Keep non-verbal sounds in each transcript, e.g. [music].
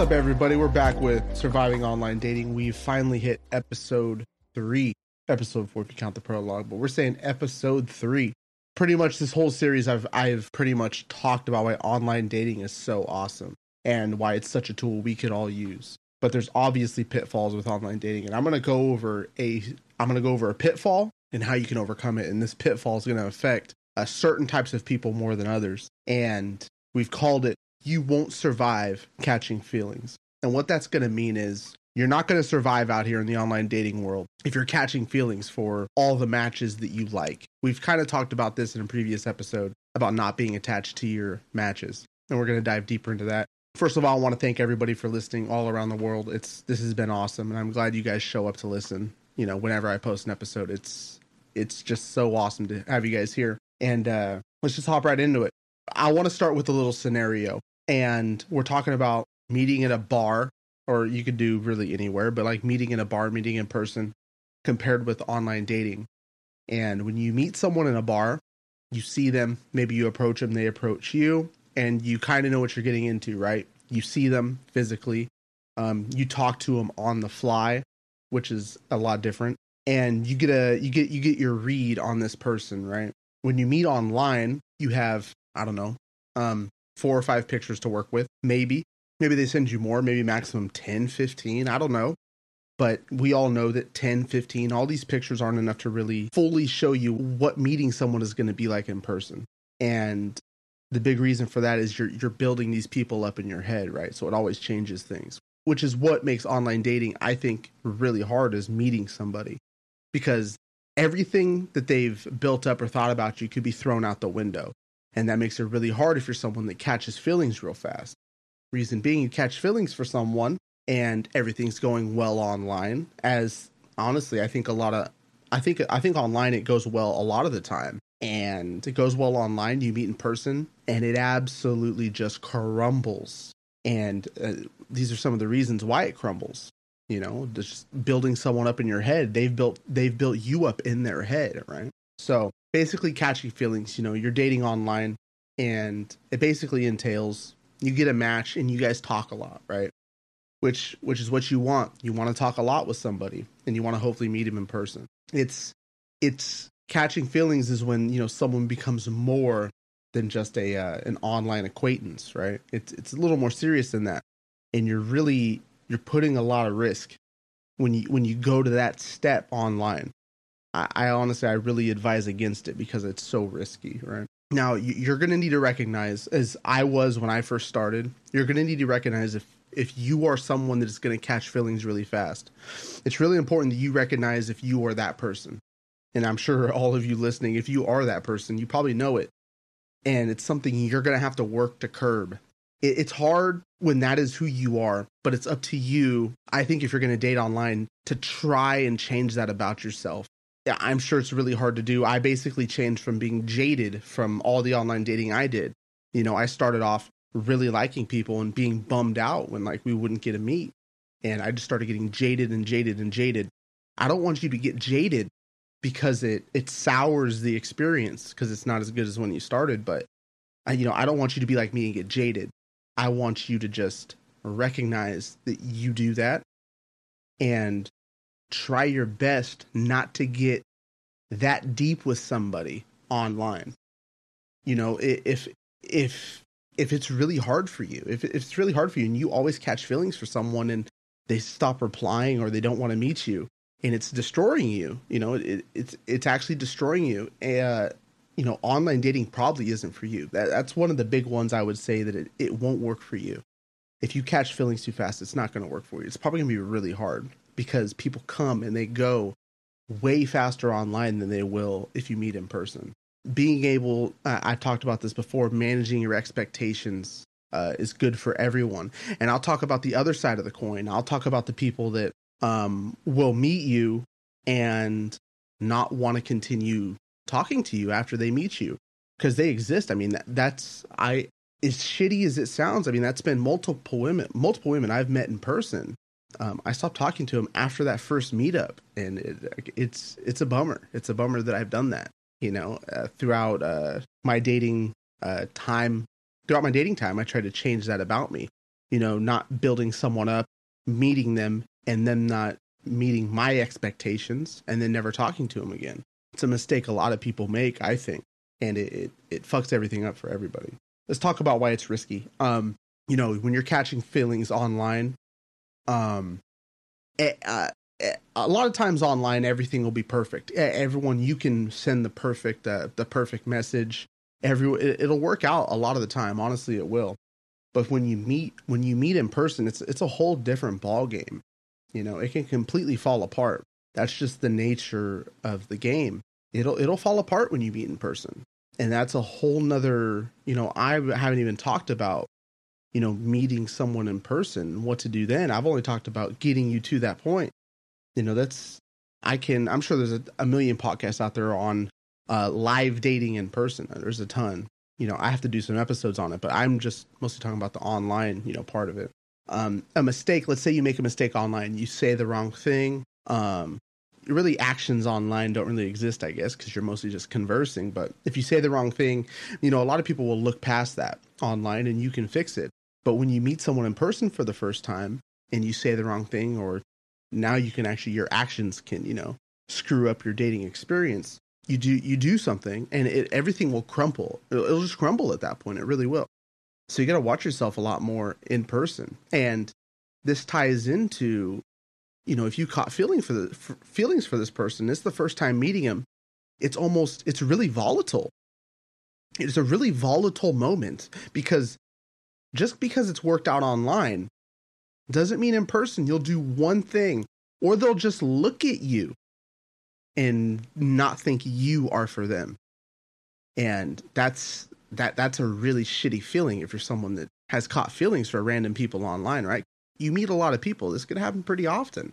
up, everybody? We're back with Surviving Online Dating. We've finally hit episode three. Episode four, if you count the prologue, but we're saying episode three. Pretty much this whole series, I've I've pretty much talked about why online dating is so awesome and why it's such a tool we could all use. But there's obviously pitfalls with online dating, and I'm gonna go over a I'm gonna go over a pitfall and how you can overcome it. And this pitfall is gonna affect uh, certain types of people more than others. And we've called it you won't survive catching feelings. And what that's going to mean is you're not going to survive out here in the online dating world if you're catching feelings for all the matches that you like. We've kind of talked about this in a previous episode about not being attached to your matches. And we're going to dive deeper into that. First of all, I want to thank everybody for listening all around the world. It's this has been awesome and I'm glad you guys show up to listen. You know, whenever I post an episode, it's it's just so awesome to have you guys here. And uh let's just hop right into it. I want to start with a little scenario and we're talking about meeting in a bar or you could do really anywhere but like meeting in a bar meeting in person compared with online dating. And when you meet someone in a bar you see them maybe you approach them they approach you and you kind of know what you're getting into right? You see them physically um, you talk to them on the fly which is a lot different and you get a you get you get your read on this person right? When you meet online you have i don't know um four or five pictures to work with, maybe. Maybe they send you more, maybe maximum 10, 15. I don't know. But we all know that 10, 15, all these pictures aren't enough to really fully show you what meeting someone is going to be like in person. And the big reason for that is you're you're building these people up in your head, right? So it always changes things, which is what makes online dating I think really hard is meeting somebody because everything that they've built up or thought about you could be thrown out the window. And that makes it really hard if you're someone that catches feelings real fast. Reason being, you catch feelings for someone and everything's going well online. As honestly, I think a lot of, I think, I think online it goes well a lot of the time. And it goes well online. You meet in person and it absolutely just crumbles. And uh, these are some of the reasons why it crumbles. You know, just building someone up in your head. They've built, they've built you up in their head, right? So basically catchy feelings. You know, you're dating online, and it basically entails you get a match and you guys talk a lot, right? Which which is what you want. You want to talk a lot with somebody, and you want to hopefully meet him in person. It's it's catching feelings is when you know someone becomes more than just a uh, an online acquaintance, right? It's it's a little more serious than that, and you're really you're putting a lot of risk when you when you go to that step online I, I honestly, I really advise against it because it's so risky, right? Now, you're going to need to recognize, as I was when I first started, you're going to need to recognize if if you are someone that is going to catch feelings really fast. It's really important that you recognize if you are that person. And I'm sure [laughs] all of you listening, if you are that person, you probably know it. And it's something you're going to have to work to curb. It's hard when that is who you are, but it's up to you, I think, if you're going to date online, to try and change that about yourself. I'm sure it's really hard to do. I basically changed from being jaded from all the online dating I did. You know, I started off really liking people and being bummed out when like we wouldn't get a meet. And I just started getting jaded and jaded and jaded. I don't want you to get jaded because it it sours the experience because it's not as good as when you started, but I, you know, I don't want you to be like me and get jaded. I want you to just recognize that you do that and try your best not to get that deep with somebody online. You know, if if if it's really hard for you, if it's really hard for you and you always catch feelings for someone and they stop replying or they don't want to meet you and it's destroying you, you know, it, it's it's actually destroying you. Uh, you know, online dating probably isn't for you. That, that's one of the big ones I would say that it, it won't work for you. If you catch feelings too fast, it's not going to work for you. It's probably going to be really hard because people come and they go way faster online than they will if you meet in person. Being able, uh, I talked about this before, managing your expectations uh, is good for everyone. And I'll talk about the other side of the coin. I'll talk about the people that um, will meet you and not want to continue talking to you after they meet you because they exist. I mean, that, that's I as shitty as it sounds. I mean, that's been multiple women, multiple women I've met in person um, I stopped talking to him after that first meetup, and it, it's it's a bummer. It's a bummer that I've done that. You know, uh, throughout uh, my dating uh, time, throughout my dating time, I tried to change that about me, you know, not building someone up, meeting them, and them not meeting my expectations, and then never talking to them again. It's a mistake a lot of people make, I think, and it, it, it fucks everything up for everybody. Let's talk about why it's risky. Um, you know, when you're catching feelings online, um, it, eh, uh, eh, a lot of times online everything will be perfect. Everyone you can send the perfect uh, the perfect message. Every it, will work out a lot of the time. Honestly it will. But when you meet when you meet in person it's it's a whole different ball game you know it can completely fall apart. That's just the nature of the game. It'll it'll fall apart when you meet in person. And that's a whole nother you know i haven't even talked about you know meeting someone in person what to do then i've only talked about getting you to that point you know that's i can i'm sure there's a, a million podcasts out there on uh, live dating in person there's a ton you know, I have to do some episodes on it, but I'm just mostly talking about the online, you know, part of it. Um, a mistake, let's say you make a mistake online, you say the wrong thing. Um, really actions online don't really exist, I guess, because you're mostly just conversing. But if you say the wrong thing, you know, a lot of people will look past that online and you can fix it. But when you meet someone in person for the first time and you say the wrong thing, or now you can actually, your actions can, you know, screw up your dating experience you do you do something and it, everything will crumple. It'll, it'll just crumble at that point. It really will. So you got to watch yourself a lot more in person. And this ties into you know if you caught feeling for the for feelings for this person it's the first time meeting him it's almost it's really volatile. It's a really volatile moment because just because it's worked out online doesn't mean in person you'll do one thing or they'll just look at you and not think you are for them. And that's that that's a really shitty feeling if you're someone that has caught feelings for random people online, right? You meet a lot of people. This could happen pretty often.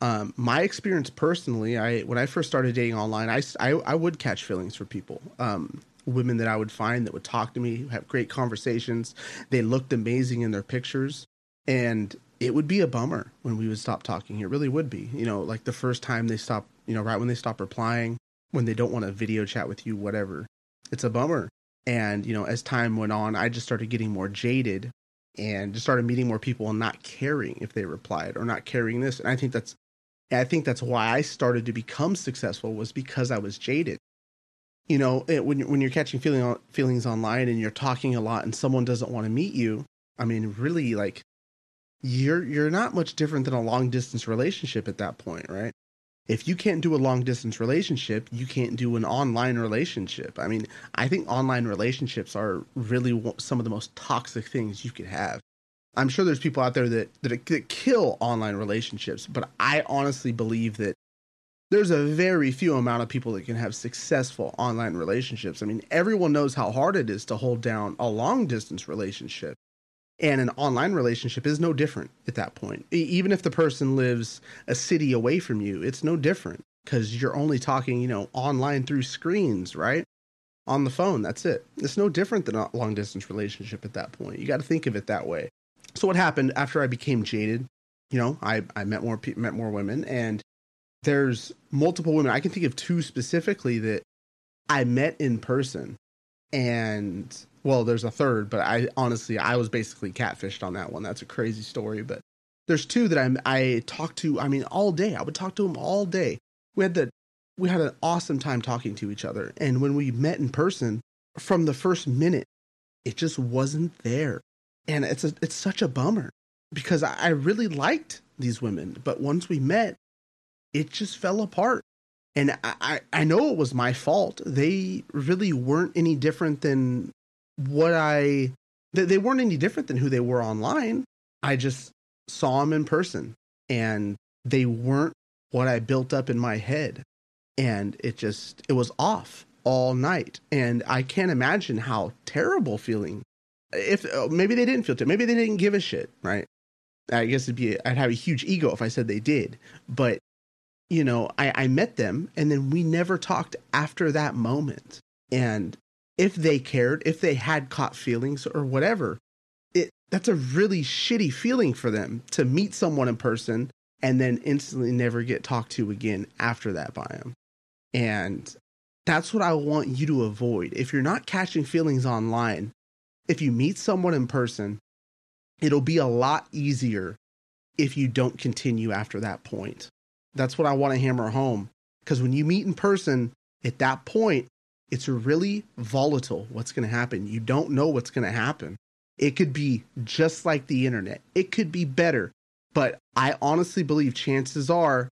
Um, my experience personally, I when I first started dating online, I, I, I would catch feelings for people. Um, women that I would find that would talk to me, have great conversations. They looked amazing in their pictures, and it would be a bummer when we would stop talking. It really would be. You know, like the first time they stop, you know, right when they stop replying, when they don't want to video chat with you, whatever. It's a bummer. And you know, as time went on, I just started getting more jaded and just started meeting more people and not caring if they replied or not caring this. And I think that's and I think that's why I started to become successful was because I was jaded. You know, it, when when you're catching feeling feelings online and you're talking a lot and someone doesn't want to meet you, I mean, really, like you're you're not much different than a long distance relationship at that point, right? If you can't do a long distance relationship, you can't do an online relationship. I mean, I think online relationships are really some of the most toxic things you could have. I'm sure there's people out there that, that, that kill online relationships, but I honestly believe that there's a very few amount of people that can have successful online relationships. I mean, everyone knows how hard it is to hold down a long distance relationship. And an online relationship is no different at that point. Even if the person lives a city away from you, it's no different because you're only talking, you know, online through screens, right? On the phone, that's it. It's no different than a long distance relationship at that point. You got to think of it that way so what happened after I became jaded? You know, I I met more met more women, and there's multiple women. I can think of two specifically that I met in person, and well, there's a third, but I honestly I was basically catfished on that one. That's a crazy story, but there's two that I I talked to. I mean, all day. I would talk to them all day. We had the we had an awesome time talking to each other, and when we met in person, from the first minute, it just wasn't there and it's a, it's such a bummer because I really liked these women, but once we met, it just fell apart. And I, I know it was my fault. They really weren't any different than what I. They weren't any different than who they were online. I just saw them in person, and they weren't what I built up in my head, and it just it was off all night. And I can't imagine how terrible feeling if uh, maybe they didn't feel it, maybe they didn't give a shit, right? I guess it'd be I'd have a huge ego if I said they did, but you know, I, I met them and then we never talked after that moment. And if they cared, if they had caught feelings or whatever, it that's a really shitty feeling for them to meet someone in person and then instantly never get talked to again after that by them. And that's what I want you to avoid. If you're not catching feelings online, if you meet someone in person, it'll be a lot easier if you don't continue after that point. That's what I want to hammer home. Because when you meet in person, at that point, it's really volatile what's going to happen. You don't know what's going to happen. It could be just like the internet, it could be better. But I honestly believe chances are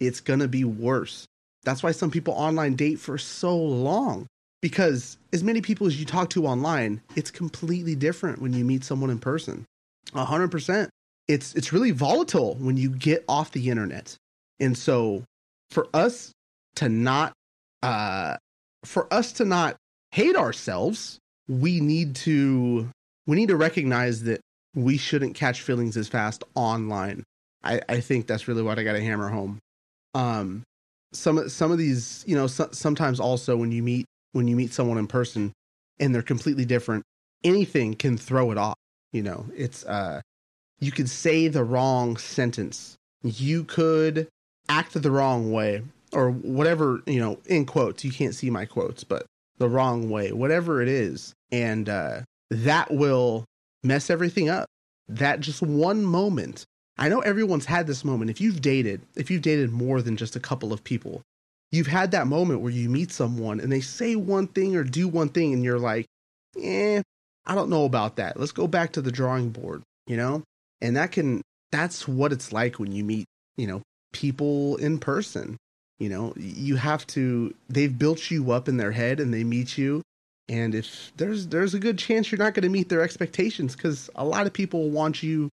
it's going to be worse. That's why some people online date for so long because as many people as you talk to online, it's completely different when you meet someone in person. 100%. It's it's really volatile when you get off the internet. And so for us to not uh for us to not hate ourselves, we need to we need to recognize that we shouldn't catch feelings as fast online. I, I think that's really what I got to hammer home. Um, some some of these, you know, so, sometimes also when you meet when you meet someone in person and they're completely different, anything can throw it off. You know, it's uh, you could say the wrong sentence. You could act the wrong way or whatever, you know, in quotes, you can't see my quotes, but the wrong way, whatever it is. And uh, that will mess everything up. That just one moment. I know everyone's had this moment. If you've dated, if you've dated more than just a couple of people, you've had that moment where you meet someone and they say one thing or do one thing and you're like, eh, I don't know about that. Let's go back to the drawing board, you know? And that can, that's what it's like when you meet, you know, people in person. You know, you have to, they've built you up in their head and they meet you. And if there's, there's a good chance you're not going to meet their expectations because a lot of people want you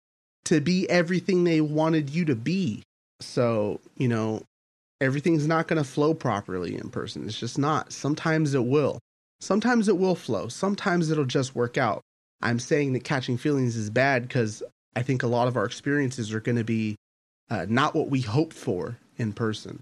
to be everything they wanted you to be. So, you know, everything's not going to flow properly in person. It's just not. Sometimes it will. Sometimes it will flow. Sometimes it'll just work out. I'm saying that catching feelings is bad because I think a lot of our experiences are going to be uh, not what we hoped for in person.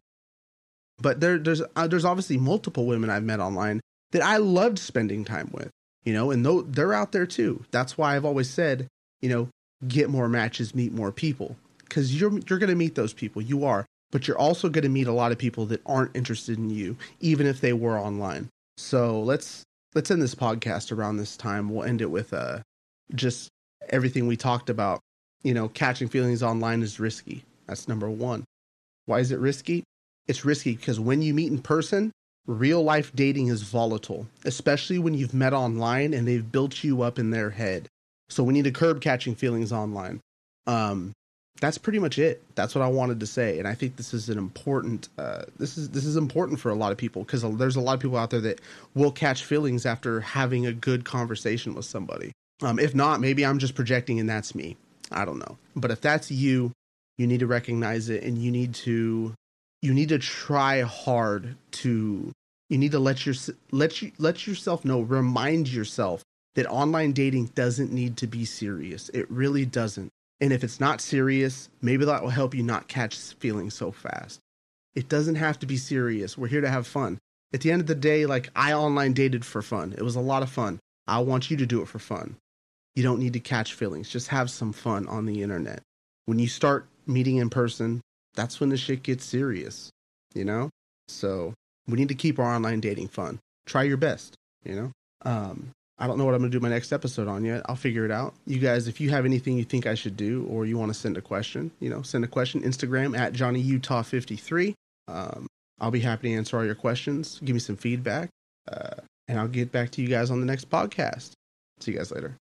But there, there's uh, there's obviously multiple women I've met online that I loved spending time with, you know, and they're out there too. That's why I've always said, you know, get more matches, meet more people, because you're you're going to meet those people. You are, but you're also going to meet a lot of people that aren't interested in you, even if they were online. So let's let's end this podcast around this time. We'll end it with uh just everything we talked about. You know, catching feelings online is risky. That's number one. Why is it risky? It's risky because when you meet in person, real life dating is volatile, especially when you've met online and they've built you up in their head. So we need to curb catching feelings online. Um, that's pretty much it. That's what I wanted to say, and I think this is an important. Uh, this is this is important for a lot of people because there's a lot of people out there that will catch feelings after having a good conversation with somebody. Um, if not, maybe I'm just projecting, and that's me. I don't know. But if that's you, you need to recognize it and you need to you need to try hard to you need to let your let you let yourself know remind yourself that online dating doesn't need to be serious it really doesn't and if it's not serious maybe that will help you not catch feelings so fast. It doesn't have to be serious. We're here to have fun. At the end of the day like i online dated for fun. It was a lot of fun. I want you to do it for fun. You don't need to catch feelings. Just have some fun on the internet. When you start meeting in person, that's when the shit gets serious, you know? So we need to keep our online dating fun. Try your best, you know? Um, I don't know what I'm going to do my next episode on yet. I'll figure it out. You guys, if you have anything you think I should do or you want to send a question, you know, send a question. Instagram at Johnny Utah 53. Um, I'll be happy to answer all your questions. Give me some feedback. Uh, and I'll get back to you guys on the next podcast. See you guys later.